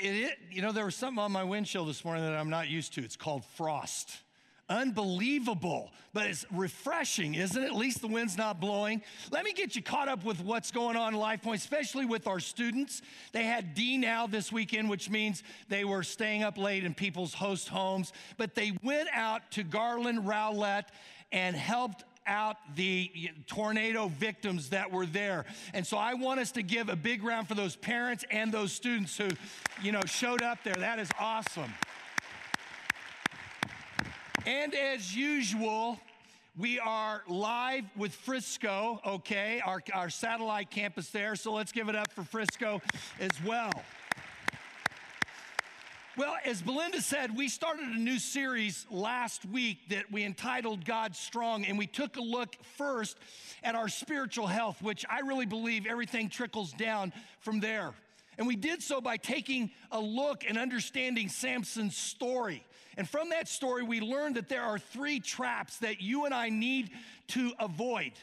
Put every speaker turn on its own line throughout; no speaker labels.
it, you know, there was something on my windshield this morning that I'm not used to. It's called frost. Unbelievable, but it's refreshing, isn't it? At least the wind's not blowing. Let me get you caught up with what's going on in Life Point, especially with our students. They had D now this weekend, which means they were staying up late in people's host homes, but they went out to Garland Rowlett and helped out the tornado victims that were there. And so I want us to give a big round for those parents and those students who, you know, showed up there. That is awesome. And as usual, we are live with Frisco, okay, our, our satellite campus there. So let's give it up for Frisco as well. Well, as Belinda said, we started a new series last week that we entitled God Strong, and we took a look first at our spiritual health, which I really believe everything trickles down from there. And we did so by taking a look and understanding Samson's story. And from that story, we learned that there are three traps that you and I need to avoid.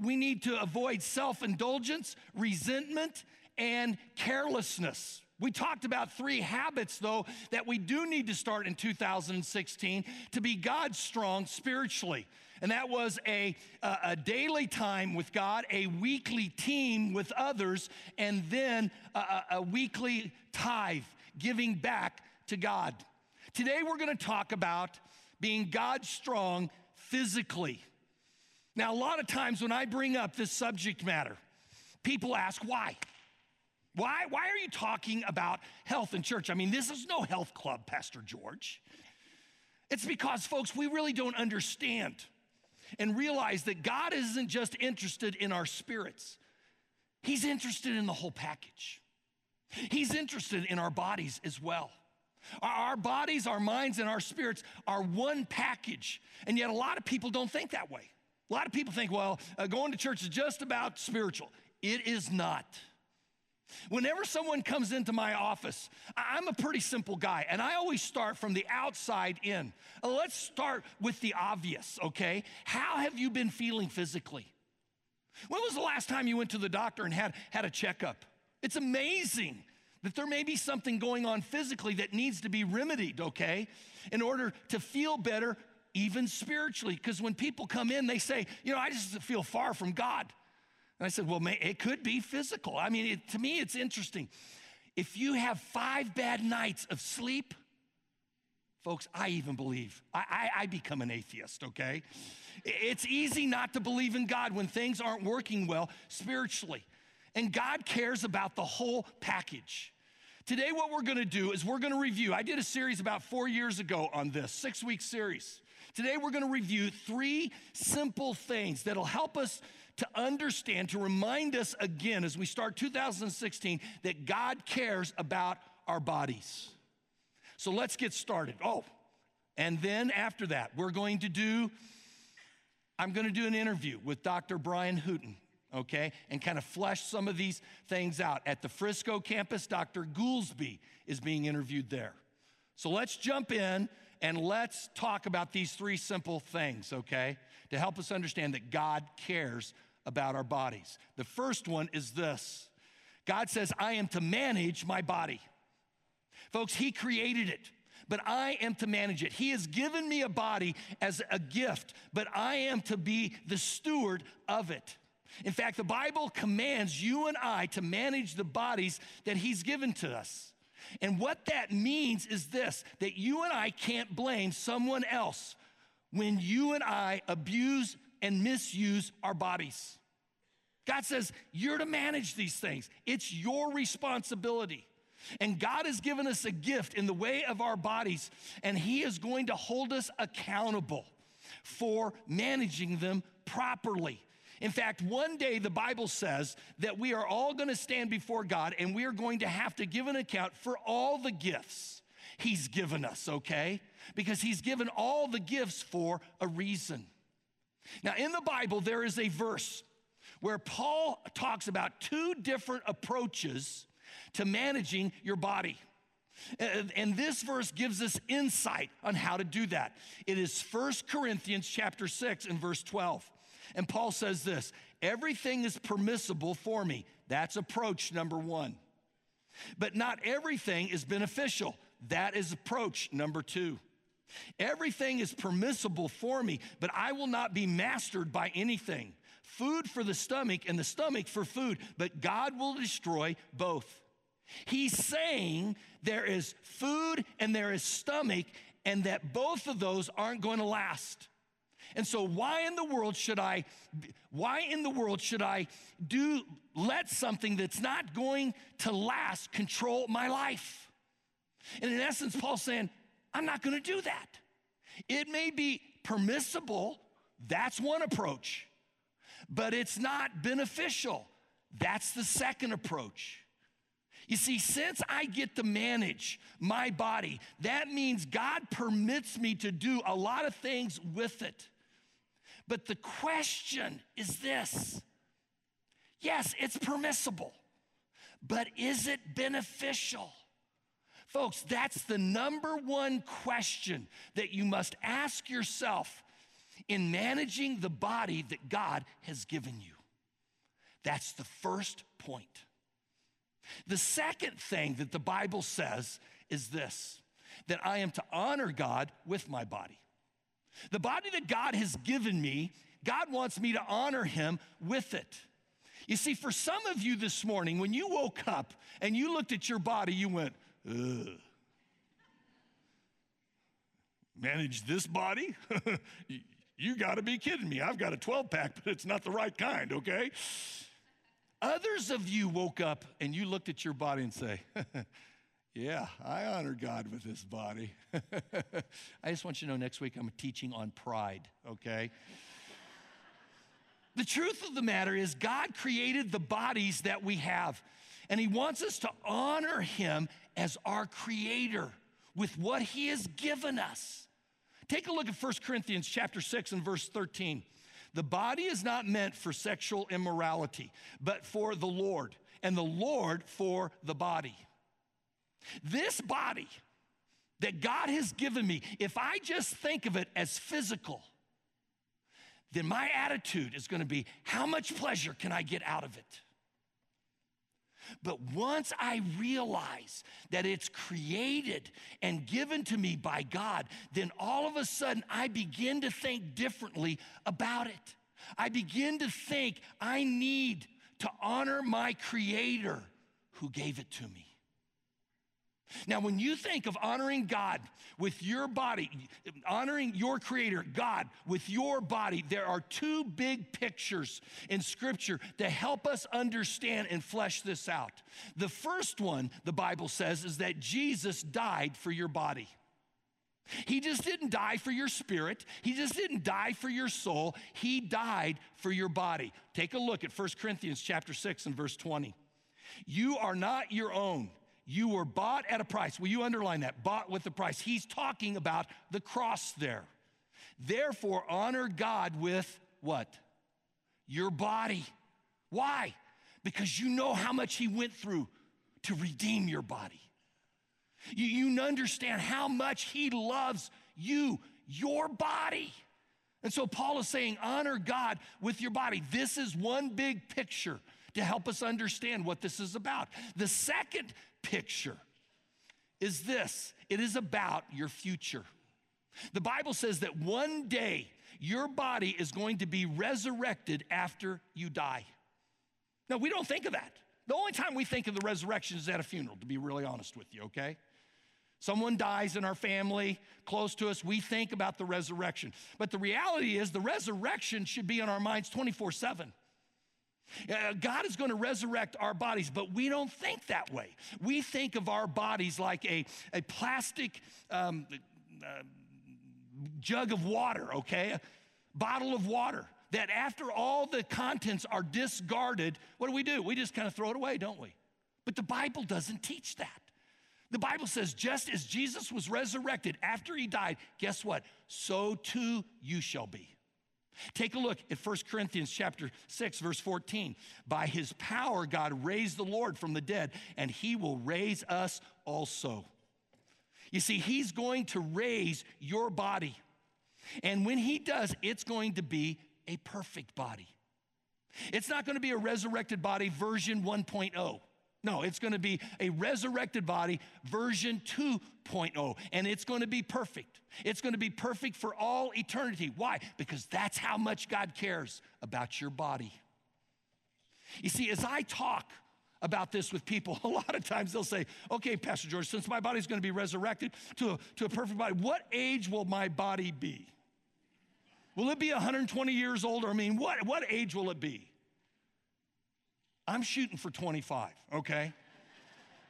We need to avoid self indulgence, resentment, and carelessness. We talked about three habits, though, that we do need to start in 2016 to be God strong spiritually. And that was a, a, a, daily time with God, a weekly team with others, and then a, a weekly tithe, giving back to God. Today, we're gonna talk about being God strong physically. Now, a lot of times when I bring up this subject matter, people ask why. Why, why are you talking about health in church? I mean, this is no health club, Pastor George. It's because, folks, we really don't understand and realize that God isn't just interested in our spirits, He's interested in the whole package. He's interested in our bodies as well. Our bodies, our minds, and our spirits are one package. And yet, a lot of people don't think that way. A lot of people think, well, uh, going to church is just about spiritual. It is not. Whenever someone comes into my office, I'm a pretty simple guy, and I always start from the outside in. Uh, let's start with the obvious, okay? How have you been feeling physically? When was the last time you went to the doctor and had, had a checkup? It's amazing that there may be something going on physically that needs to be remedied, okay? In order to feel better, even spiritually. Because when people come in, they say, you know, I just feel far from God. And I said, well, it could be physical. I mean, it, to me, it's interesting. If you have five bad nights of sleep, folks, I even believe, I, I, I become an atheist, okay? It's easy not to believe in God when things aren't working well spiritually. And God cares about the whole package. Today, what we're gonna do is we're gonna review. I did a series about four years ago on this, six week series. Today, we're gonna review three simple things that'll help us to understand, to remind us again as we start 2016 that God cares about our bodies. So let's get started. Oh, and then after that, we're going to do, I'm going to do an interview with Dr. Brian Hooten, okay, and kind of flesh some of these things out. At the Frisco campus, Dr. Goolsby is being interviewed there. So let's jump in and let's talk about these three simple things, okay, to help us understand that God cares about our bodies. The first one is this God says, I am to manage my body. Folks, He created it, but I am to manage it. He has given me a body as a gift, but I am to be the steward of it. In fact, the Bible commands you and I to manage the bodies that He's given to us. And what that means is this that you and I can't blame someone else when you and I abuse and misuse our bodies. God says, You're to manage these things, it's your responsibility. And God has given us a gift in the way of our bodies, and He is going to hold us accountable for managing them properly. In fact, one day the Bible says that we are all going to stand before God and we are going to have to give an account for all the gifts He's given us, okay? Because He's given all the gifts for a reason. Now, in the Bible, there is a verse where Paul talks about two different approaches to managing your body. And this verse gives us insight on how to do that. It is First Corinthians chapter 6 and verse 12. And Paul says this, everything is permissible for me. That's approach number 1. But not everything is beneficial. That is approach number two. Everything is permissible for me, but I will not be mastered by anything. Food for the stomach and the stomach for food, but God will destroy both. He's saying there is food and there is stomach, and that both of those aren't going to last. And so why in the world should I why in the world should I do let something that's not going to last control my life? And in essence Paul's saying, I'm not going to do that. It may be permissible, that's one approach. But it's not beneficial. That's the second approach. You see, since I get to manage my body, that means God permits me to do a lot of things with it. But the question is this yes, it's permissible, but is it beneficial? Folks, that's the number one question that you must ask yourself in managing the body that God has given you. That's the first point. The second thing that the Bible says is this that I am to honor God with my body. The body that God has given me, God wants me to honor Him with it. You see, for some of you this morning, when you woke up and you looked at your body, you went, ugh. Manage this body? you got to be kidding me. I've got a 12 pack, but it's not the right kind, okay? Others of you woke up and you looked at your body and say, Yeah, I honor God with this body. I just want you to know next week I'm teaching on pride, okay? the truth of the matter is, God created the bodies that we have, and He wants us to honor Him as our creator with what He has given us. Take a look at 1 Corinthians chapter 6 and verse 13. The body is not meant for sexual immorality, but for the Lord, and the Lord for the body. This body that God has given me, if I just think of it as physical, then my attitude is gonna be how much pleasure can I get out of it? But once I realize that it's created and given to me by God, then all of a sudden I begin to think differently about it. I begin to think I need to honor my Creator who gave it to me. Now, when you think of honoring God with your body, honoring your creator, God, with your body, there are two big pictures in scripture to help us understand and flesh this out. The first one, the Bible says, is that Jesus died for your body. He just didn't die for your spirit. He just didn't die for your soul. He died for your body. Take a look at 1 Corinthians chapter 6 and verse 20. You are not your own. You were bought at a price. Will you underline that? Bought with a price. He's talking about the cross there. Therefore, honor God with what? Your body. Why? Because you know how much He went through to redeem your body. You, you understand how much He loves you, your body. And so Paul is saying, honor God with your body. This is one big picture to help us understand what this is about. The second picture is this it is about your future. The Bible says that one day your body is going to be resurrected after you die. Now, we don't think of that. The only time we think of the resurrection is at a funeral, to be really honest with you, okay? Someone dies in our family, close to us, we think about the resurrection. But the reality is, the resurrection should be in our minds 24 7. Uh, God is going to resurrect our bodies, but we don't think that way. We think of our bodies like a, a plastic um, uh, jug of water, okay? A bottle of water that after all the contents are discarded, what do we do? We just kind of throw it away, don't we? But the Bible doesn't teach that. The Bible says, just as Jesus was resurrected after he died, guess what? So too you shall be. Take a look at 1 Corinthians chapter 6 verse 14. By his power God raised the Lord from the dead and he will raise us also. You see, he's going to raise your body. And when he does, it's going to be a perfect body. It's not going to be a resurrected body version 1.0. No, it's going to be a resurrected body, version 2.0, and it's going to be perfect. It's going to be perfect for all eternity. Why? Because that's how much God cares about your body. You see, as I talk about this with people, a lot of times they'll say, okay, Pastor George, since my body's going to be resurrected to a, to a perfect body, what age will my body be? Will it be 120 years old? Or I mean, what, what age will it be? I'm shooting for 25, okay?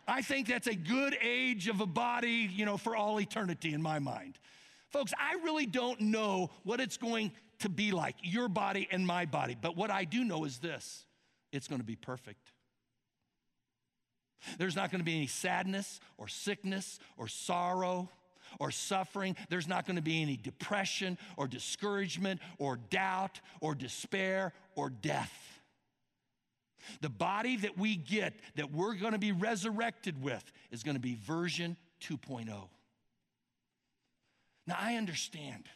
I think that's a good age of a body, you know, for all eternity in my mind. Folks, I really don't know what it's going to be like, your body and my body, but what I do know is this it's going to be perfect. There's not going to be any sadness or sickness or sorrow or suffering. There's not going to be any depression or discouragement or doubt or despair or death. The body that we get, that we're going to be resurrected with, is going to be version 2.0. Now, I understand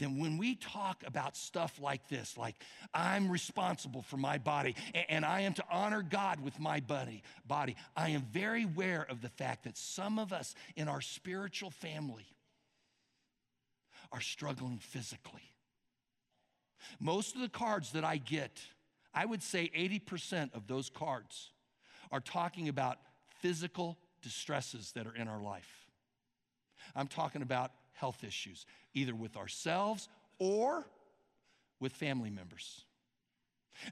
then when we talk about stuff like this, like I'm responsible for my body and I am to honor God with my body, body, I am very aware of the fact that some of us in our spiritual family are struggling physically. Most of the cards that I get, I would say 80% of those cards are talking about physical distresses that are in our life. I'm talking about health issues, either with ourselves or with family members.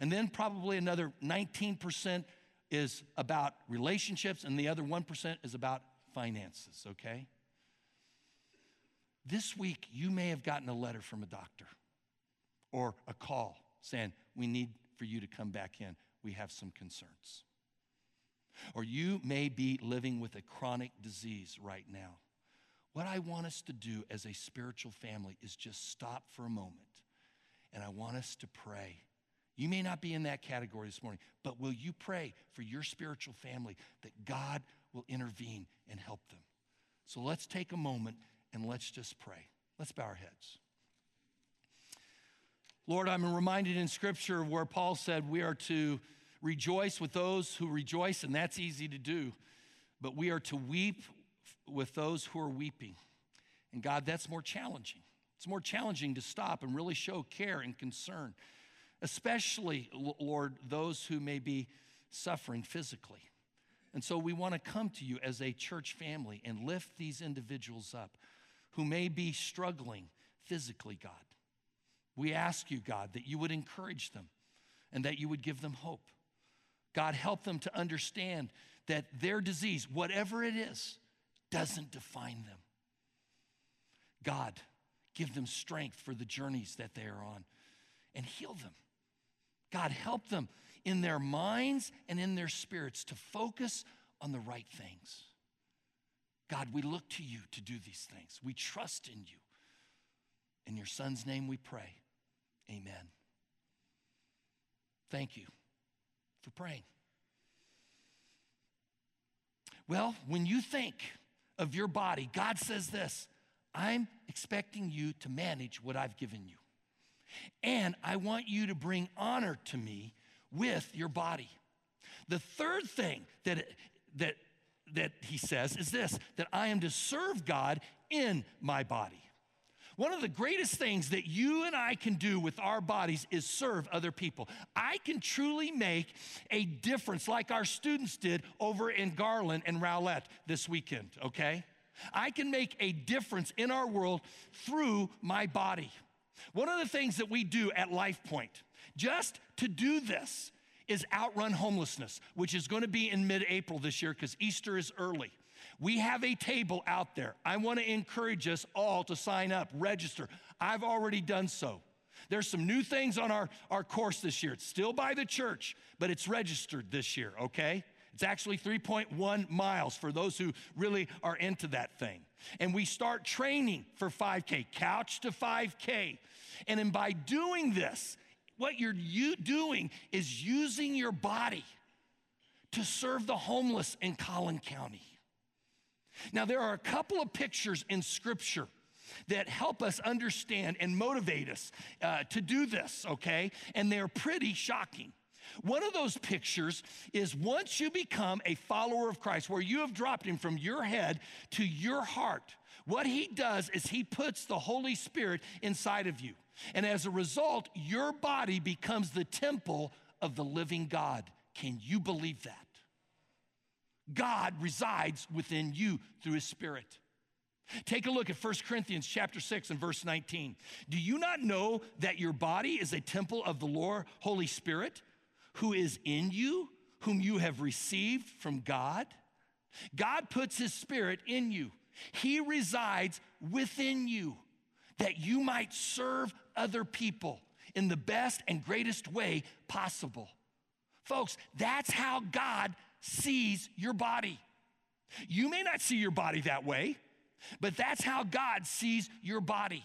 And then probably another 19% is about relationships, and the other 1% is about finances, okay? This week, you may have gotten a letter from a doctor or a call saying, We need for you to come back in. We have some concerns. Or you may be living with a chronic disease right now. What I want us to do as a spiritual family is just stop for a moment and I want us to pray. You may not be in that category this morning, but will you pray for your spiritual family that God will intervene and help them? So let's take a moment and let's just pray. Let's bow our heads. Lord, I'm reminded in Scripture where Paul said we are to rejoice with those who rejoice, and that's easy to do, but we are to weep with those who are weeping. And God, that's more challenging. It's more challenging to stop and really show care and concern, especially, Lord, those who may be suffering physically. And so we want to come to you as a church family and lift these individuals up who may be struggling physically, God. We ask you, God, that you would encourage them and that you would give them hope. God, help them to understand that their disease, whatever it is, doesn't define them. God, give them strength for the journeys that they are on and heal them. God, help them in their minds and in their spirits to focus on the right things. God, we look to you to do these things. We trust in you. In your son's name we pray. Amen. Thank you for praying. Well, when you think of your body, God says this I'm expecting you to manage what I've given you. And I want you to bring honor to me with your body. The third thing that, that, that he says is this that I am to serve God in my body. One of the greatest things that you and I can do with our bodies is serve other people. I can truly make a difference, like our students did over in Garland and Rowlett this weekend, okay? I can make a difference in our world through my body. One of the things that we do at Life Point, just to do this, is outrun homelessness, which is going to be in mid April this year because Easter is early. We have a table out there. I want to encourage us all to sign up, register. I've already done so. There's some new things on our, our course this year. It's still by the church, but it's registered this year, okay? It's actually 3.1 miles for those who really are into that thing. And we start training for 5K, couch to 5K. And then by doing this, what you're you doing is using your body to serve the homeless in Collin County. Now, there are a couple of pictures in Scripture that help us understand and motivate us uh, to do this, okay? And they're pretty shocking. One of those pictures is once you become a follower of Christ, where you have dropped him from your head to your heart, what he does is he puts the Holy Spirit inside of you. And as a result, your body becomes the temple of the living God. Can you believe that? God resides within you through his spirit. Take a look at 1 Corinthians chapter 6 and verse 19. Do you not know that your body is a temple of the Lord Holy Spirit who is in you, whom you have received from God? God puts his spirit in you. He resides within you that you might serve other people in the best and greatest way possible. Folks, that's how God sees your body. You may not see your body that way, but that's how God sees your body.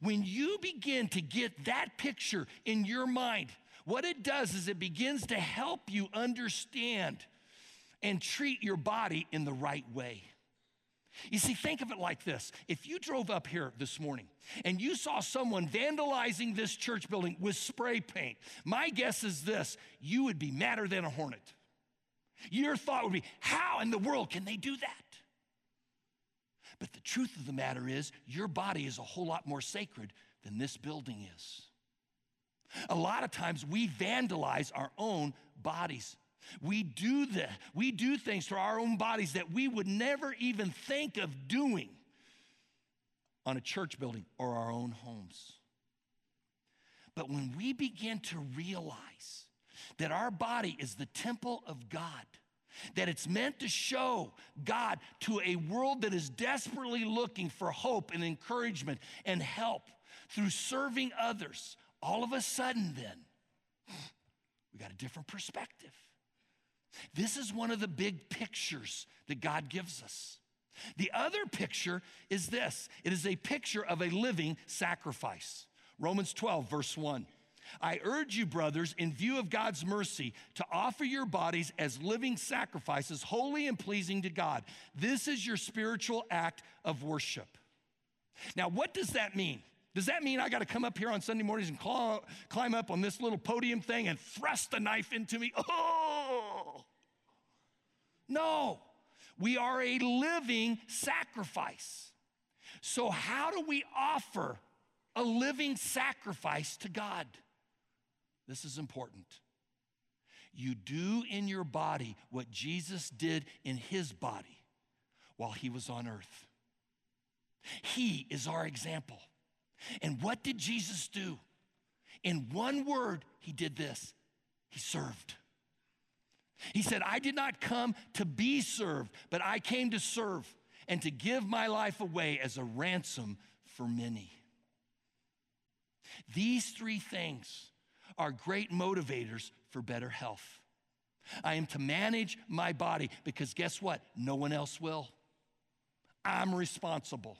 When you begin to get that picture in your mind, what it does is it begins to help you understand and treat your body in the right way. You see, think of it like this. If you drove up here this morning and you saw someone vandalizing this church building with spray paint, my guess is this you would be madder than a hornet. Your thought would be, how in the world can they do that? But the truth of the matter is, your body is a whole lot more sacred than this building is. A lot of times we vandalize our own bodies. We do that. We do things to our own bodies that we would never even think of doing on a church building or our own homes. But when we begin to realize that our body is the temple of God, that it's meant to show God to a world that is desperately looking for hope and encouragement and help through serving others, all of a sudden, then, we got a different perspective. This is one of the big pictures that God gives us. The other picture is this it is a picture of a living sacrifice. Romans 12, verse 1. I urge you, brothers, in view of God's mercy, to offer your bodies as living sacrifices, holy and pleasing to God. This is your spiritual act of worship. Now, what does that mean? Does that mean I got to come up here on Sunday mornings and climb up on this little podium thing and thrust the knife into me? Oh! No, we are a living sacrifice. So, how do we offer a living sacrifice to God? This is important. You do in your body what Jesus did in his body while he was on earth. He is our example. And what did Jesus do? In one word, he did this he served. He said, I did not come to be served, but I came to serve and to give my life away as a ransom for many. These three things are great motivators for better health. I am to manage my body because guess what? No one else will. I'm responsible.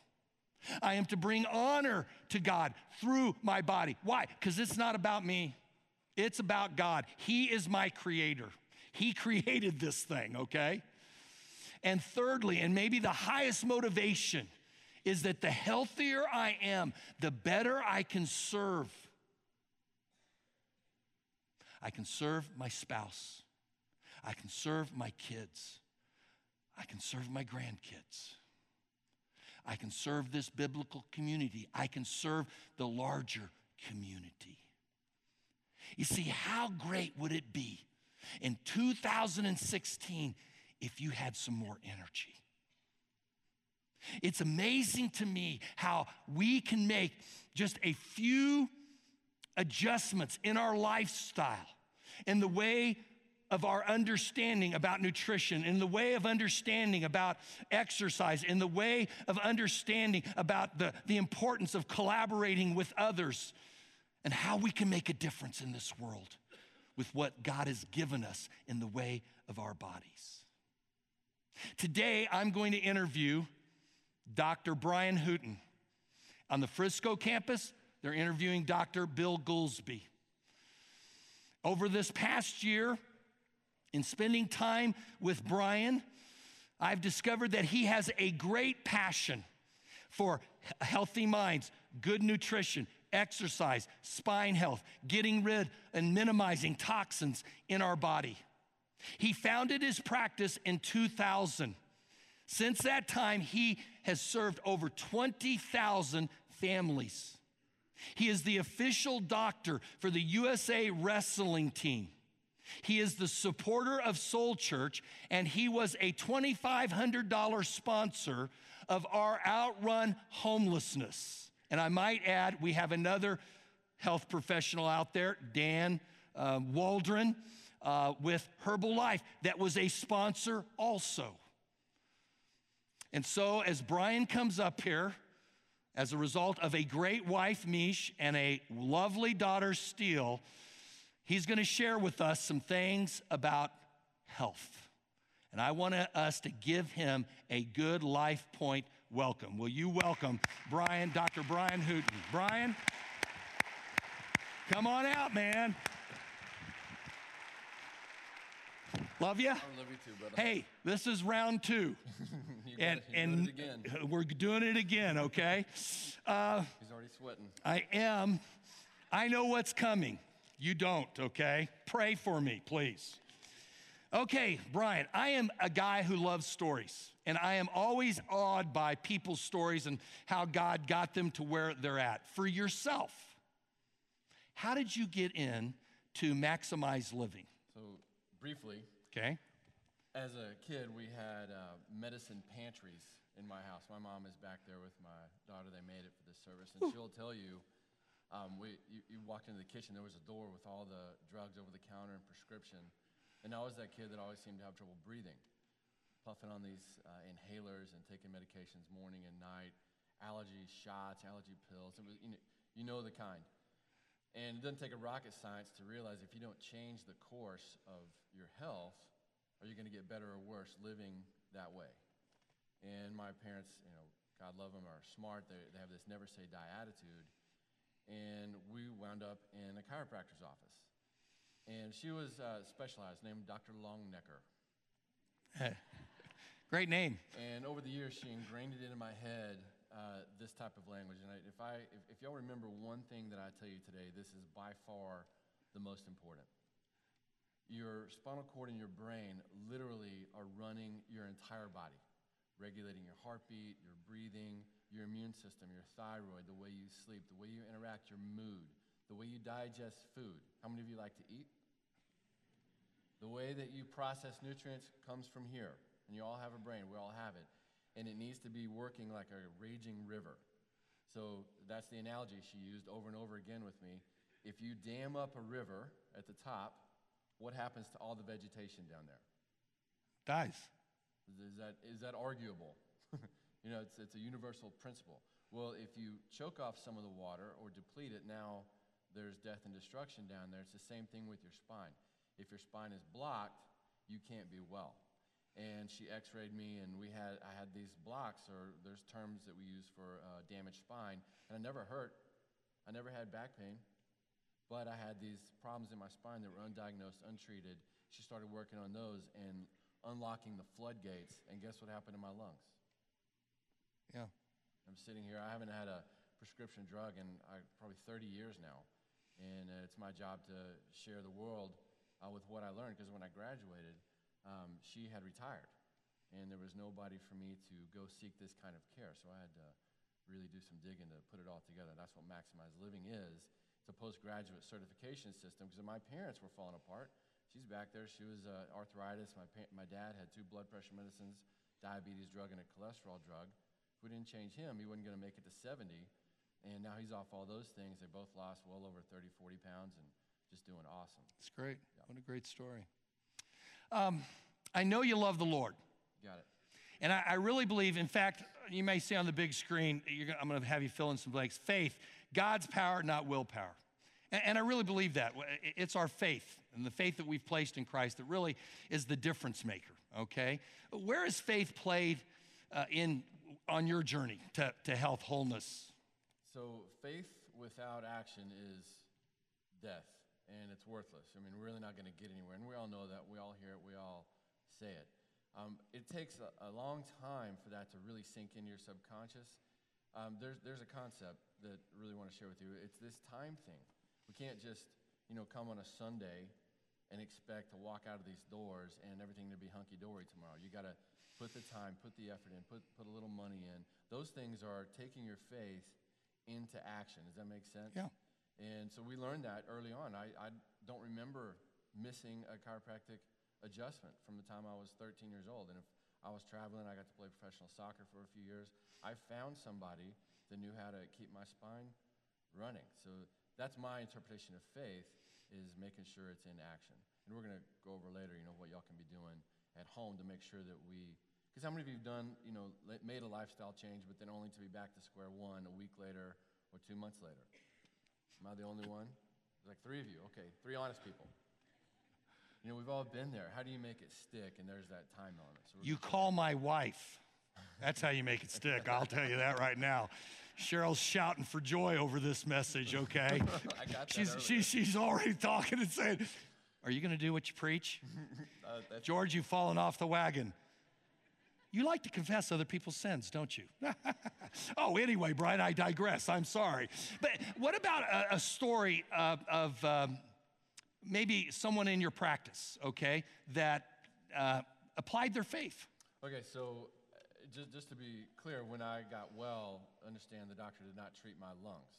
I am to bring honor to God through my body. Why? Because it's not about me, it's about God. He is my creator, He created this thing, okay? And thirdly, and maybe the highest motivation, is that the healthier I am, the better I can serve I can serve my spouse. I can serve my kids. I can serve my grandkids. I can serve this biblical community. I can serve the larger community. You see, how great would it be in 2016 if you had some more energy? It's amazing to me how we can make just a few adjustments in our lifestyle, in the way of our understanding about nutrition, in the way of understanding about exercise, in the way of understanding about the, the importance of collaborating with others, and how we can make a difference in this world with what God has given us in the way of our bodies. Today, I'm going to interview Dr. Brian Hooten on the Frisco campus they're interviewing Dr. Bill Goolsby. Over this past year, in spending time with Brian, I've discovered that he has a great passion for healthy minds, good nutrition, exercise, spine health, getting rid and minimizing toxins in our body. He founded his practice in 2000. Since that time, he has served over 20,000 families. He is the official doctor for the USA wrestling team. He is the supporter of Soul Church, and he was a $2,500 sponsor of our Outrun Homelessness. And I might add, we have another health professional out there, Dan uh, Waldron, uh, with Herbalife, that was a sponsor also. And so, as Brian comes up here, as a result of a great wife, Mish, and a lovely daughter, Steele, he's going to share with us some things about health. And I want us to give him a good life point welcome. Will you welcome Brian, Dr. Brian Hooten? Brian, come on out, man. Love you.
I love you too, brother.
Hey, this is round two. and and we're doing it again, okay? Uh,
He's already sweating.
I am. I know what's coming. You don't, okay? Pray for me, please. Okay, Brian, I am a guy who loves stories, and I am always awed by people's stories and how God got them to where they're at. For yourself, how did you get in to maximize living?
So, briefly,
Okay?
As a kid, we had uh, medicine pantries in my house. My mom is back there with my daughter. They made it for this service, and she'll tell you. Um, we, you, you walked into the kitchen, there was a door with all the drugs over the counter and prescription. And I was that kid that always seemed to have trouble breathing, puffing on these uh, inhalers and taking medications morning and night, allergy shots, allergy pills. It was, you, know, you know the kind. And it doesn't take a rocket science to realize if you don't change the course of your health, are you going to get better or worse living that way? And my parents, you know, God love them, are smart. They, they have this never say die attitude. And we wound up in a chiropractor's office. And she was uh, specialized, named Dr. Longnecker.
Great name.
And over the years, she ingrained it into my head uh, this type of language. And I, if, I, if, if y'all remember one thing that I tell you today, this is by far the most important. Your spinal cord and your brain literally are running your entire body, regulating your heartbeat, your breathing, your immune system, your thyroid, the way you sleep, the way you interact, your mood, the way you digest food. How many of you like to eat? The way that you process nutrients comes from here. And you all have a brain, we all have it. And it needs to be working like a raging river. So that's the analogy she used over and over again with me. If you dam up a river at the top, what happens to all the vegetation down there?
Dies.
Is that, is that arguable? you know, it's, it's a universal principle. Well, if you choke off some of the water or deplete it, now there's death and destruction down there. It's the same thing with your spine. If your spine is blocked, you can't be well. And she x-rayed me, and we had, I had these blocks, or there's terms that we use for uh, damaged spine, and I never hurt. I never had back pain, but I had these problems in my spine that were undiagnosed, untreated. She started working on those and unlocking the floodgates, and guess what happened to my lungs?
Yeah.
I'm sitting here. I haven't had a prescription drug in uh, probably 30 years now. And uh, it's my job to share the world uh, with what I learned because when I graduated, um, she had retired. And there was nobody for me to go seek this kind of care. So I had to really do some digging to put it all together. That's what Maximize Living is. A postgraduate certification system because my parents were falling apart. She's back there. She was uh, arthritis. My, pa- my dad had two blood pressure medicines, diabetes drug, and a cholesterol drug. If we didn't change him, he wasn't going to make it to 70. And now he's off all those things. They both lost well over 30, 40 pounds and just doing awesome.
It's great. What a great story. Um, I know you love the Lord.
Got it.
And I, I really believe, in fact, you may see on the big screen, gonna, I'm going to have you fill in some blanks faith, God's power, not willpower. And, I really believe that. It's our faith and the faith that we've placed in Christ that really is the difference maker, okay? Where has faith played uh, in, on your journey to, to health, wholeness?
So faith without action is death, and it's worthless. I mean, we're really not going to get anywhere, and we all know that. We all hear it. We all say it. Um, it takes a, a, long time for that to really sink into your subconscious. Um, there's, there's a concept that I really want to share with you. It's this time thing. We can't just, you know, come on a Sunday and expect to walk out of these doors and everything to be hunky dory tomorrow. You got to put the time, put the effort in, put, put a little money in. Those things are taking your faith into action. Does that make sense?
Yeah.
And so we learned that early on. I, I don't remember missing a chiropractic adjustment from the time I was 13 years old. And if I was traveling, I got to play professional soccer for a few years. I found somebody that knew how to keep my spine running. So that's my interpretation of faith is making sure it's in action. And we're going to go over later, you know, what y'all can be doing at home to make sure that we because how many of you have done, you know, made a lifestyle change, but then only to be back to square one a week later or two months later? Am I the only one? There's like three of you. Okay, three honest people. You know, we've all been there. How do you make it stick? And there's that time element. So
You call my wife. That's how you make it stick. I'll tell you that right now. Cheryl's shouting for joy over this message, okay?
I got
she's,
earlier.
she's, she's already talking and saying, Are you going to do what you preach?
Uh,
George, you've fallen off the wagon. You like to confess other people's sins, don't you? oh, anyway, Brian, I digress. I'm sorry. But what about a, a story of, of um, maybe someone in your practice, okay, that uh, applied their faith?
okay, so just, just to be clear, when I got well, understand the doctor did not treat my lungs.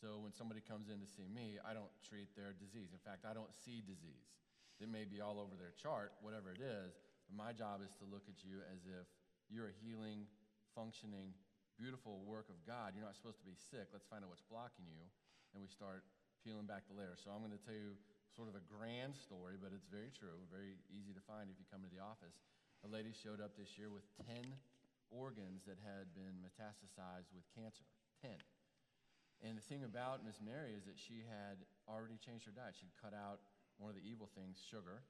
So when somebody comes in to see me, I don't treat their disease. In fact, I don't see disease. It may be all over their chart, whatever it is, but my job is to look at you as if you're a healing, functioning, beautiful work of God. You're not supposed to be sick. Let's find out what's blocking you. And we start peeling back the layers. So I'm going to tell you sort of a grand story, but it's very true, very easy to find if you come to the office. A lady showed up this year with 10 organs that had been metastasized with cancer. 10. And the thing about Miss Mary is that she had already changed her diet. She'd cut out one of the evil things, sugar,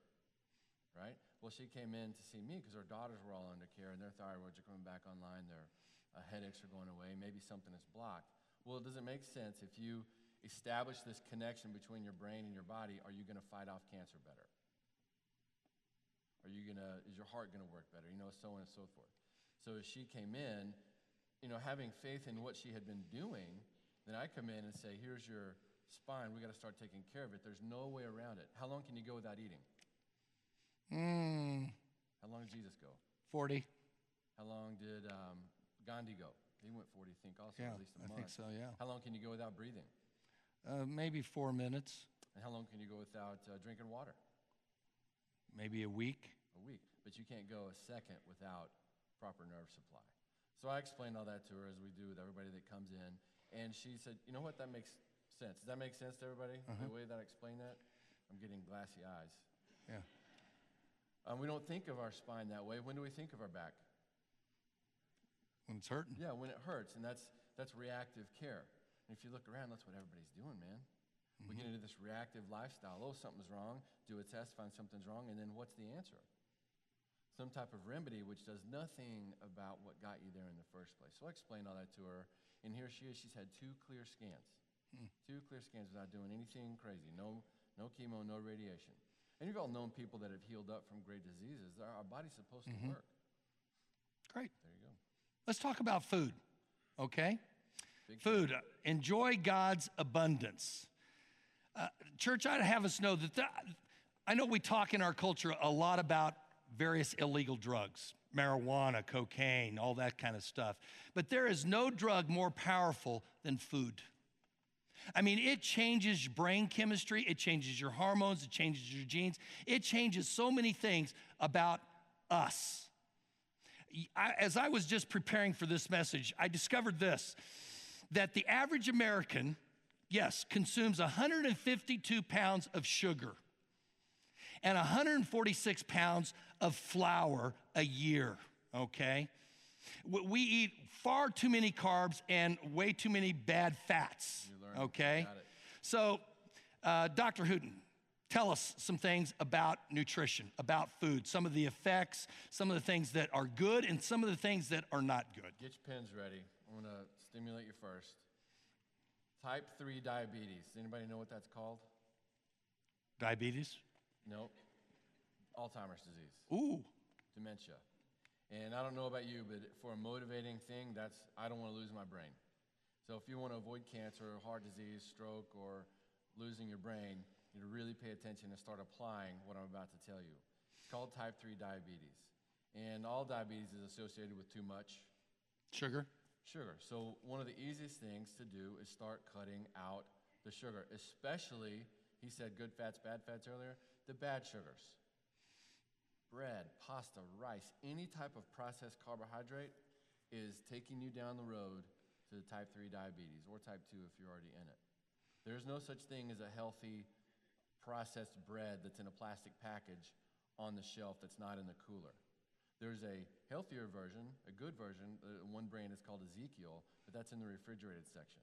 right? Well, she came in to see me because her daughters were all under care and their thyroids are coming back online, their uh, headaches are going away, maybe something is blocked. Well, does it make sense if you establish this connection between your brain and your body, are you going to fight off cancer better? Are you to, is your heart going to work better? You know, so on and so forth. So as she came in, you know, having faith in what she had been doing, then I come in and say, here's your spine. We got to start taking care of it. There's no way around it. How long can you go without eating?
Mm,
How long did Jesus go?
40.
How long did um, Gandhi go? He went 40, I think, also,
Yeah,
at least a month.
I think so, yeah.
How long can you go without breathing?
Uh, maybe four minutes,
And how long can you go without uh, drinking water?
maybe a week.
A week. But you can't go a second without proper nerve supply. So I explained all that to her as we do with everybody that comes in. And she said, You know what? That makes sense. Does that make sense to everybody? The way that I explained that? I'm getting glassy eyes.
Yeah.
Um, we don't think of our spine that way. When do we think of our back?
When it's hurting.
Yeah, when it hurts, and that's that's reactive care. And if you look around, that's what everybody's doing, man. We get into this reactive lifestyle. Oh, something's wrong. Do a test, find something's wrong, and then what's the answer? Some type of remedy which does nothing about what got you there in the first place. So I explained all that to her, and here she is. She's had two clear scans, two clear scans without doing anything crazy. No, no chemo, no radiation. And you've all known people that have healed up from great diseases. Our our body's supposed to work.
Great.
There you go.
Let's talk about food, okay?
Big
Food. Enjoy God's abundance. Uh, church, I'd have us know that the, I know we talk in our culture a lot about various illegal drugs, marijuana, cocaine, all that kind of stuff. But there is no drug more powerful than food. I mean, it changes brain chemistry, it changes your hormones, it changes your genes, it changes so many things about us. I, as I was just preparing for this message, I discovered this that the average American, yes, consumes 152 pounds of sugar and 146 pounds of flour a year, okay? We eat far too many carbs and way too many bad fats,
You learned it.
okay? So, uh, Dr. Hooten, tell us some things about nutrition, about food, some of the effects, some of the things that are good, and some of the things that are not good.
Get your pens ready. I'm going to stimulate you first. Type 3 diabetes. Does anybody know what that's called?
Diabetes?
Nope. Alzheimer's disease,
Ooh,
dementia. And I don't know about you, but for a motivating thing, that's I don't want to lose my brain. So if you want to avoid cancer, heart disease, stroke, or losing your brain, you need to really pay attention and start applying what I'm about to tell you. It's called type 3 diabetes. And all diabetes is associated with too much
Sugar?
sugar. So one of the easiest things to do is start cutting out the sugar, especially, he said good fats, bad fats earlier, the bad sugars. Bread, pasta, rice, any type of processed carbohydrate is taking you down the road to type 3 diabetes or type 2 if you're already in it. There's no such thing as a healthy processed bread that's in a plastic package on the shelf that's not in the cooler. There's a healthier version, a good version. Uh, one brand is called Ezekiel, but that's in the refrigerated section.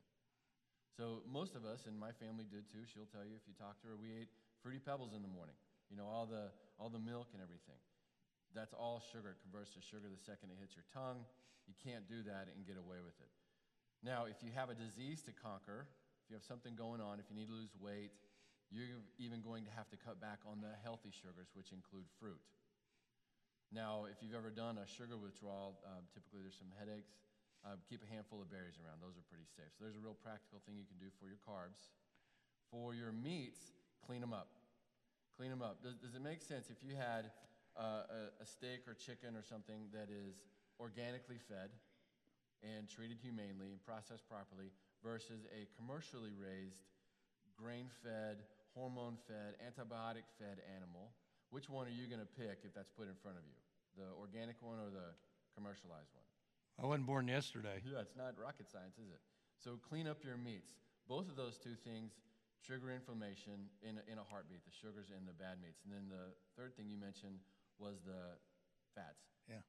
So most of us, and my family did too. She'll tell you if you talk to her. We ate fruity pebbles in the morning. You know all the all the milk and everything. That's all sugar. It converts to sugar the second it hits your tongue. You can't do that and get away with it. Now, if you have a disease to conquer, if you have something going on, if you need to lose weight, you're even going to have to cut back on the healthy sugars, which include fruit. Now, if you've ever done a sugar withdrawal, um, typically there's some headaches. Uh, keep a handful of berries around. Those are pretty safe. So there's a real practical thing you can do for your carbs. For your meats, clean them up. Clean them up. Does, does it make sense if you had uh, a, a steak or chicken or something that is organically fed and treated humanely and processed properly versus a commercially raised, grain fed, hormone fed, antibiotic fed animal? Which one are you going to pick if that's put in front of you? The organic one or the commercialized one?
I wasn't born yesterday.
Yeah, it's not rocket science, is it? So clean up your meats. Both of those two things trigger inflammation in a, in a heartbeat, the sugars and the bad meats. And then the third thing you mentioned was the fats.
Yeah.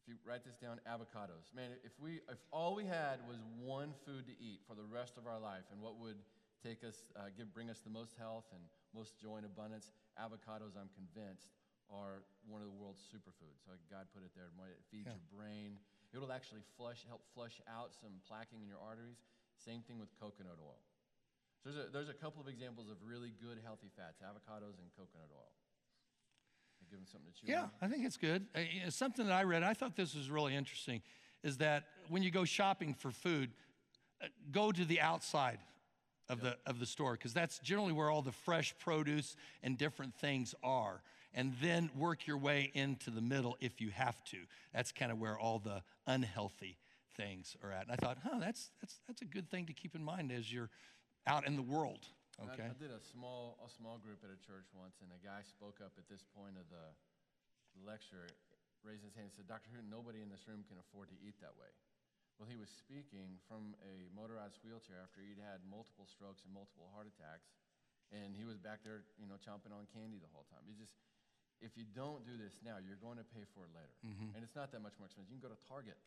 If you write this down, avocados. Man, if we if all we had was one food to eat for the rest of our life, and what would take us, uh, give, bring us the most health and most joy and abundance, avocados, I'm convinced, are one of the world's superfoods. So God put it there. It feeds
Yeah.
your brain. It'll actually flush, help flush out some plaquing in your arteries. Same thing with coconut oil. So there's a, there's a couple of examples of really good, healthy fats, avocados and coconut oil. I give them something to chew on.
Yeah,
on.
I think it's good. Uh, Something that I read, I thought this was really interesting, is that when you go shopping for food, uh, go to the outside of the of the store because that's generally where all the fresh produce and different things are. And then work your way into the middle if you have to. That's kind of where all the unhealthy things are at. And I thought, huh, that's that's that's a good thing to keep in mind as you're out in the world. Okay.
I, did a small a small group at a church once, and a guy spoke up at this point of the lecture, raised his hand and said, "Dr. Hooten, nobody in this room can afford to eat that way." Well, he was speaking from a motorized wheelchair after he'd had multiple strokes and multiple heart attacks, and he was back there, you know, chomping on candy the whole time. He just, if you don't do this now, you're going to pay for it later, and it's not that much more expensive. You can go to Target,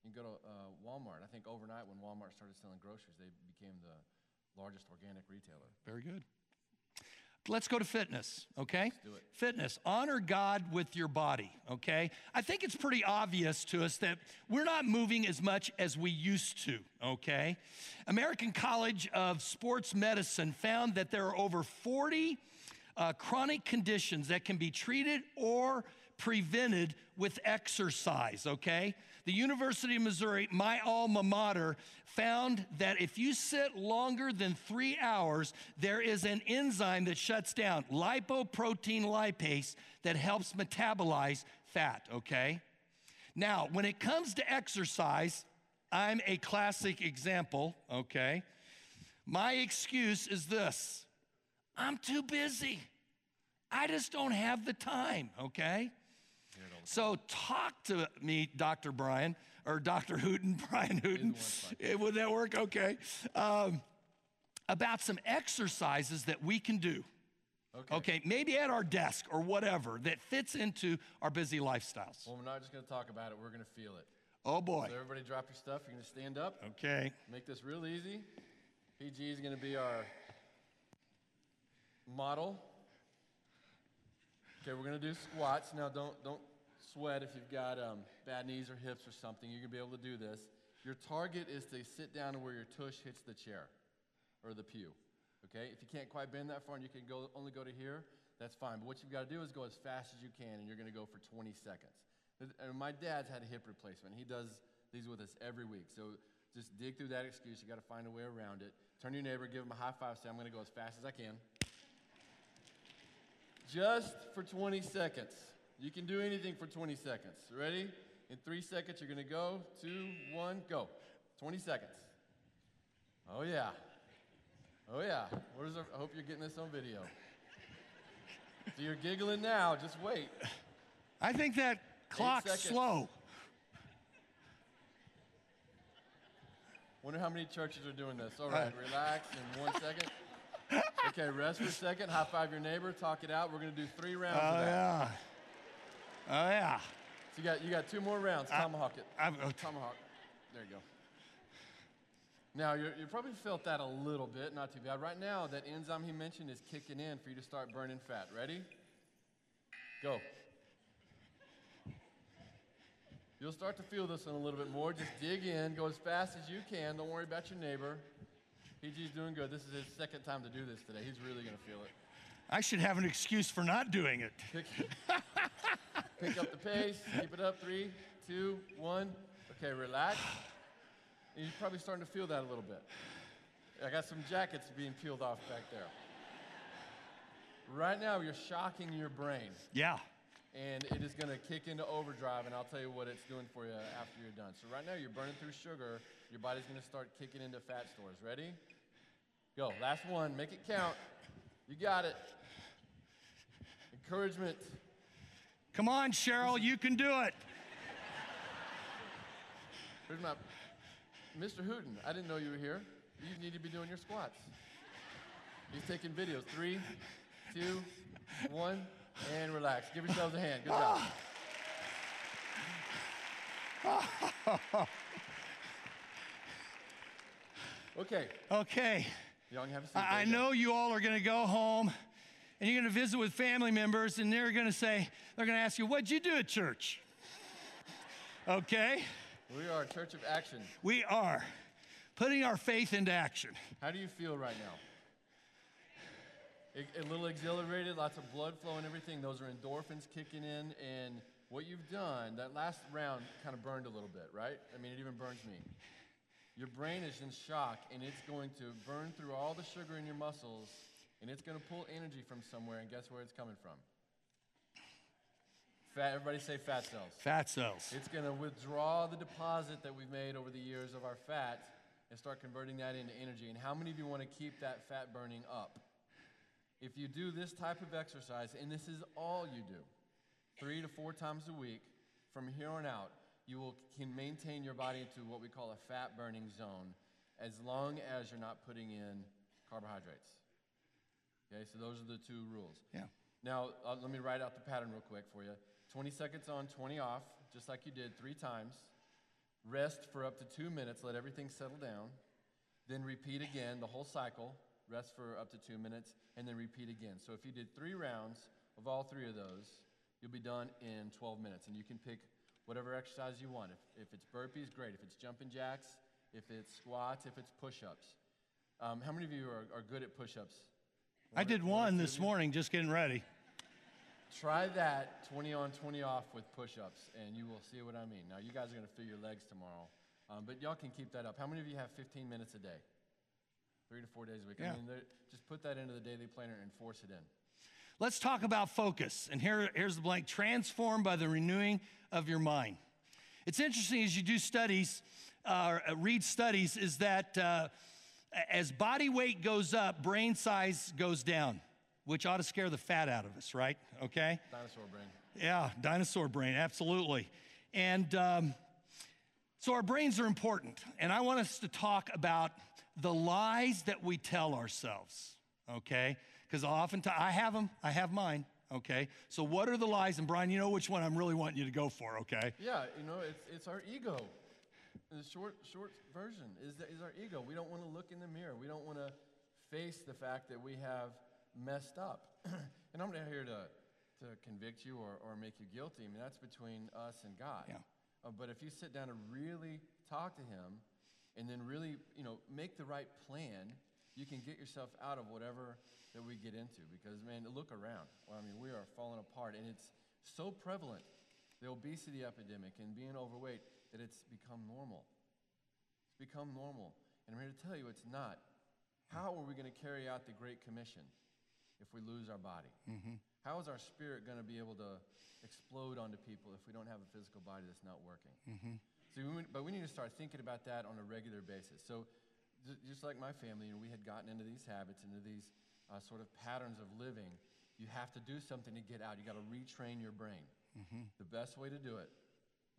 you can go to uh, Walmart. I think overnight when Walmart started selling groceries, they became the largest organic retailer.
Very good. Let's go to fitness, okay?
do it.
Fitness. Honor God with your body, okay? I think it's pretty obvious to us that we're not moving as much as we used to, okay? American College of Sports Medicine found that there are over 40 uh, chronic conditions that can be treated or prevented with exercise, okay? The University of Missouri, my alma mater, found that if you sit longer than three hours, there is an enzyme that shuts down, lipoprotein lipase, that helps metabolize fat, okay? Now, when it comes to exercise, I'm a classic example, okay? My excuse is this I'm too busy. I just don't have the time, okay? So talk to me, Dr. Brian, or Dr. Hooten, Brian Hooten. Eh, Would that work? Okay. Um, about some exercises that we can do.
Okay.
Okay, maybe at our desk or whatever that fits into our busy lifestyles.
Well, we're not just going to talk about it, we're going to feel it.
Oh boy.
So, everybody drop your stuff. You're going to stand up,
Okay.
make this real easy. PG is going to be our model. Okay, we're going to do squats. Now, don't, don't sweat if you've got um, bad knees or hips or something. You're going to be able to do this. Your target is to sit down where your tush hits the chair or the pew. Okay? If you can't quite bend that far and you can go, only go to here, that's fine. But what you've got to do is go as fast as you can, and you're going to go for 20 seconds. And my dad's had a hip replacement. He does these with us every week. So just dig through that excuse. You got to find a way around it. Turn to your neighbor, give him a high five, say, I'm going to go as fast as I can. Just for 20 seconds. You can do anything for 20 seconds. Ready? In three seconds, you're going to go. Two, one, go. 20 seconds. Oh, yeah. Oh, yeah. Our, I hope you're getting this on video. So you're giggling now. Just wait.
I think that clock's slow.
Wonder how many churches are doing this. All uh, right, relax in one second. Okay, rest for a second. High five your neighbor. Talk it out. We're going to do three rounds
Oh
of that.
yeah. Oh yeah.
So you got you got two more rounds. Tomahawk it.
I'm- oh,
Tomahawk. There you go. Now you're, you probably felt that a little bit, not too bad. Right now, that enzyme he mentioned is kicking in for you to start burning fat. Ready? Go. You'll start to feel this one a little bit more. Just dig in, go as fast as you can. Don't worry about your neighbor. PG's doing good. This is his second time to do this today. He's really going to feel it.
I should have an excuse for not doing it.
Pick, pick up the pace. Keep it up. Three, two, one. Okay, relax. And you're probably starting to feel that a little bit. I got some jackets being peeled off back there. Right now, you're shocking your brain,
Yeah.
and it is going to kick into overdrive, and I'll tell you what it's doing for you after you're done. So, right now, you're burning through sugar. Your body's going to start kicking into fat stores. Ready? Go. Last one. Make it count. You got it. Encouragement.
Come on, Cheryl, you can do it.
Here's my Mr. Hooten. I didn't know you were here. You need to be doing your squats. He's taking videos. Three, two, one, and relax. Give yourselves a hand. Good job. Okay,
Okay.
y'all can have a seat.
I, I
There you go.
know you all are going to go home and you're going to visit with family members, and they're going to say, they're going to ask you, What'd you do at church? Okay?
We are a church of action.
We are putting our faith into action.
How do you feel right now? A, a little exhilarated, lots of blood flow and everything. Those are endorphins kicking in. And what you've done, that last round kind of burned a little bit, right? I mean, it even burns me. Your brain is in shock, and it's going to burn through all the sugar in your muscles, and it's going to pull energy from somewhere. And guess where it's coming from? Fat. Everybody say fat cells.
Fat cells.
It's going to withdraw the deposit that we've made over the years of our fat and start converting that into energy. And how many of you want to keep that fat burning up? If you do this type of exercise, and this is all you do, three to four times a week, from here on out, you will can maintain your body into what we call a fat burning zone as long as you're not putting in carbohydrates. Okay, so those are the two rules.
Yeah.
Now, uh, let me write out the pattern real quick for you 20 seconds on, 20 off, just like you did three times. Rest for up to two minutes, let everything settle down. Then repeat again the whole cycle. Rest for up to two minutes, and then repeat again. So if you did three rounds of all three of those, you'll be done in 12 minutes. And you can pick whatever exercise you want. If, if it's burpees, great. If it's jumping jacks, if it's squats, if it's push ups. Um, how many of you are, are good at push ups?
I did one this morning just getting ready.
Try that 20 on, 20 off with push ups, and you will see what I mean. Now, you guys are going to feel your legs tomorrow, um, but y'all can keep that up. How many of you have 15 minutes a day? Three to four days a week.
Yeah.
I mean, just put that into the daily planner and force it in.
Let's talk about focus. And here, here's the blank transformed by the renewing of your mind. It's interesting as you do studies, uh, or, uh, read studies, is that uh, as body weight goes up, brain size goes down, which ought to scare the fat out of us, right? Okay?
Dinosaur brain.
Yeah, dinosaur brain, absolutely. And um, so our brains are important. And I want us to talk about the lies that we tell ourselves, okay? Because oftentimes, I have them, I have mine, okay? So what are the lies? And Brian, you know which one I'm really wanting you to go for, okay?
Yeah, you know, it's, it's our ego. The short, short version is, that, is our ego. We don't want to look in the mirror. We don't want to face the fact that we have messed up. and I'm not here to, to convict you or, or make you guilty. I mean, that's between us and God.
Yeah.
Uh, but if you sit down and really talk to Him and then really, you know, make the right plan, you can get yourself out of whatever that we get into. Because, man, look around. Well, I mean, we are falling apart. And it's so prevalent the obesity epidemic and being overweight, that it's become normal. It's become normal. And I'm here to tell you it's not. How are we going to carry out the Great Commission if we lose our body? Mm-hmm. How is our spirit going to be able to explode onto people if we don't have a physical body that's not working? Mm-hmm. So we, but we need to start thinking about that on a regular basis. So just like my family, you know, we had gotten into these habits, into these uh, sort of patterns of living. You have to do something to get out. You got to retrain your brain. Mm-hmm. The best way to do it,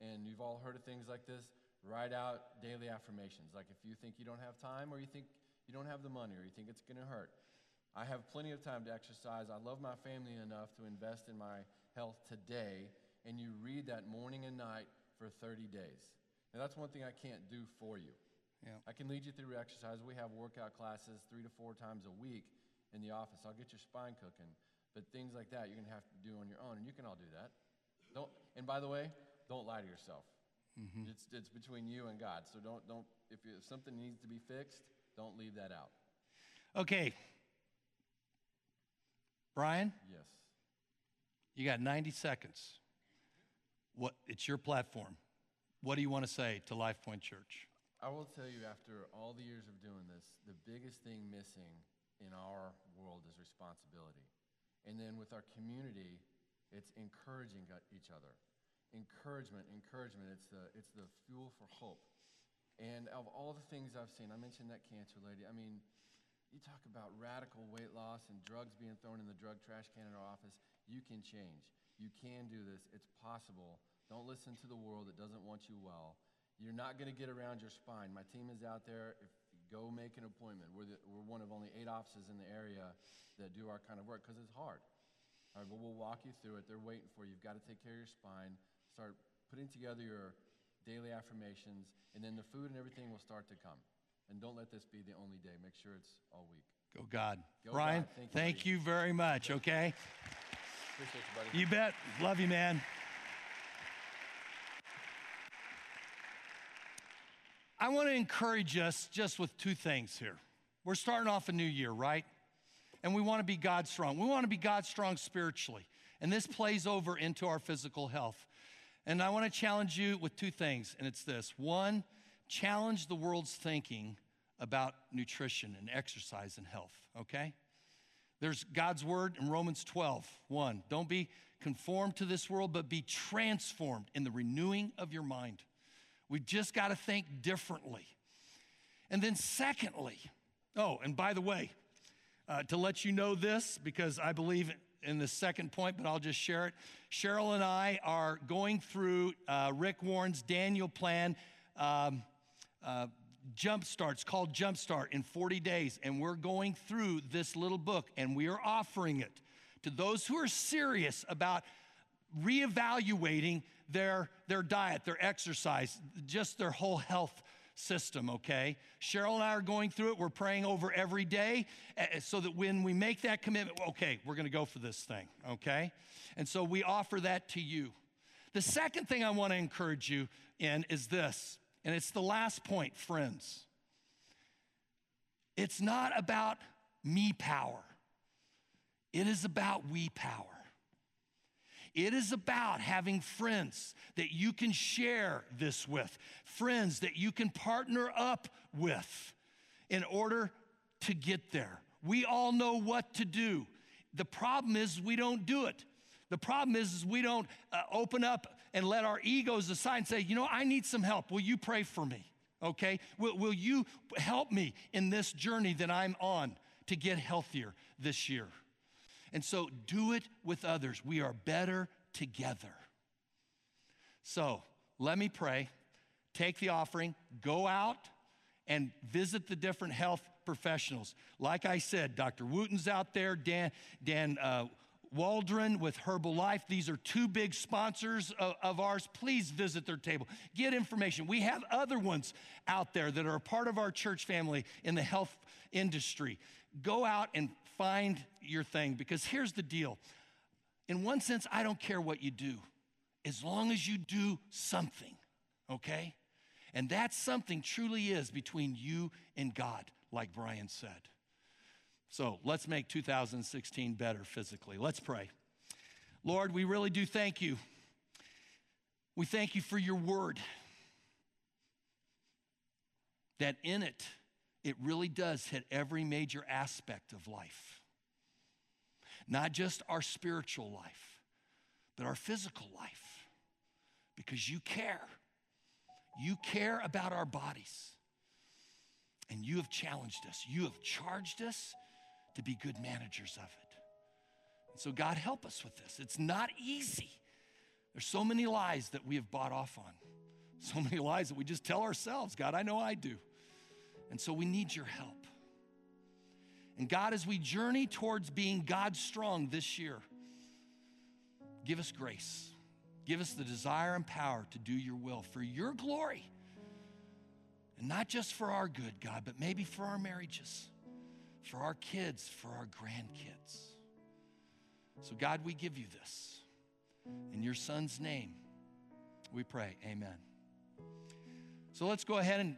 and you've all heard of things like this, write out daily affirmations. Like if you think you don't have time, or you think you don't have the money, or you think it's going to hurt, I have plenty of time to exercise. I love my family enough to invest in my health today. And you read that morning and night for 30 days. Now, that's one thing I can't do for you. Yeah. I can lead you through exercise. We have workout classes three to four times a week in the office. I'll get your spine cooking. But things like that, you're going to have to do on your own. And you can all do that. Don't, and by the way, don't lie to yourself. Mm-hmm. It's, it's between you and God. So don't, don't if, you, if something needs to be fixed, don't leave that out.
Okay, Brian?
Yes.
You got 90 seconds. What, it's your platform. What do you want to say to Life Point Church?
I will tell you, after all the years of doing this, the biggest thing missing in our world is responsibility. And then with our community, it's encouraging each other. Encouragement, encouragement, it's the, it's the fuel for hope. And of all the things I've seen, I mentioned that cancer lady. I mean, you talk about radical weight loss and drugs being thrown in the drug trash can in our office. You can change. You can do this. It's possible. Don't listen to the world that doesn't want you well. You're not going to get around your spine. My team is out there. If go make an appointment, we're, the, we're one of only eight offices in the area that do our kind of work because it's hard. All right, but we'll walk you through it. They're waiting for you. You've got to take care of your spine. Start putting together your daily affirmations, and then the food and everything will start to come. And don't let this be the only day. Make sure it's all week.
Go God. Go Brian, God. thank, thank you, you, very much, okay?
Appreciate you, buddy.
You bet. Love you, man. I want to encourage us just with two things here. We're starting off a new year, right? And we want to be God strong. We want to be God strong spiritually. And this plays over into our physical health. And I want to challenge you with two things, and it's this. One, challenge the world's thinking about nutrition and exercise and health, okay? There's God's word in Romans 12, 1. Don't be conformed to this world, but be transformed in the renewing of your mind. We've just got to think differently. And then, secondly, oh, and by the way, uh, to let you know this, because I believe in the second point, but I'll just share it. Cheryl and I are going through uh, Rick Warren's Daniel plan. Um, uh, Jumpstart. It's called Jumpstart in 40 days. And we're going through this little book and we are offering it to those who are serious about reevaluating their, their diet, their exercise, just their whole health system, okay? Cheryl and I are going through it. We're praying over every day eh, eh, so that when we make that commitment, okay, we're gonna go for this thing, okay? And so we offer that to you. The second thing I wanna encourage you in is this and it's the last point, friends. It's not about me power, it is about we power. It is about having friends that you can share this with, friends that you can partner up with in order to get there. We all know what to do. The problem is we don't do it. The problem is, is we don't uh, open up and let our egos aside and say, you know, I need some help. Will you pray for me? Okay? Will, will you help me in this journey that I'm on to get healthier this year? And so do it with others. We are better together. So let me pray. Take the offering, go out and visit the different health professionals. Like I said, Dr. Hooten's out there, Dan, Dan uh, Waldron with Herbalife. These are two big sponsors of, of, ours. Please visit their table. Get information. We have other ones out there that are a part of our church family in the health industry. Go out and find your thing because here's the deal. In one sense, I don't care what you do as long as you do something, okay? And that something truly is between you and God, like Brian said. So let's make 2016 better physically. Let's pray. Lord, we really do thank you We thank you for your word. That in it, it really does hit every major aspect of life. Not just our spiritual life, but our physical life. Because you care. You care about our bodies. And you have challenged us. You have charged us to be good managers of it. And so, God, help us with this. It's not easy. There's so many lies that we have bought off on, so many lies that we just tell ourselves. God, I know I do. And so, we need your help. And God, as we journey towards being God strong this year, give us grace. Give us the desire and power to do your will for your glory. And not just for our good, God, but maybe for our marriages, for our kids, for our grandkids. So, God, we give you this. In your son's name, we pray. Amen. So let's go ahead and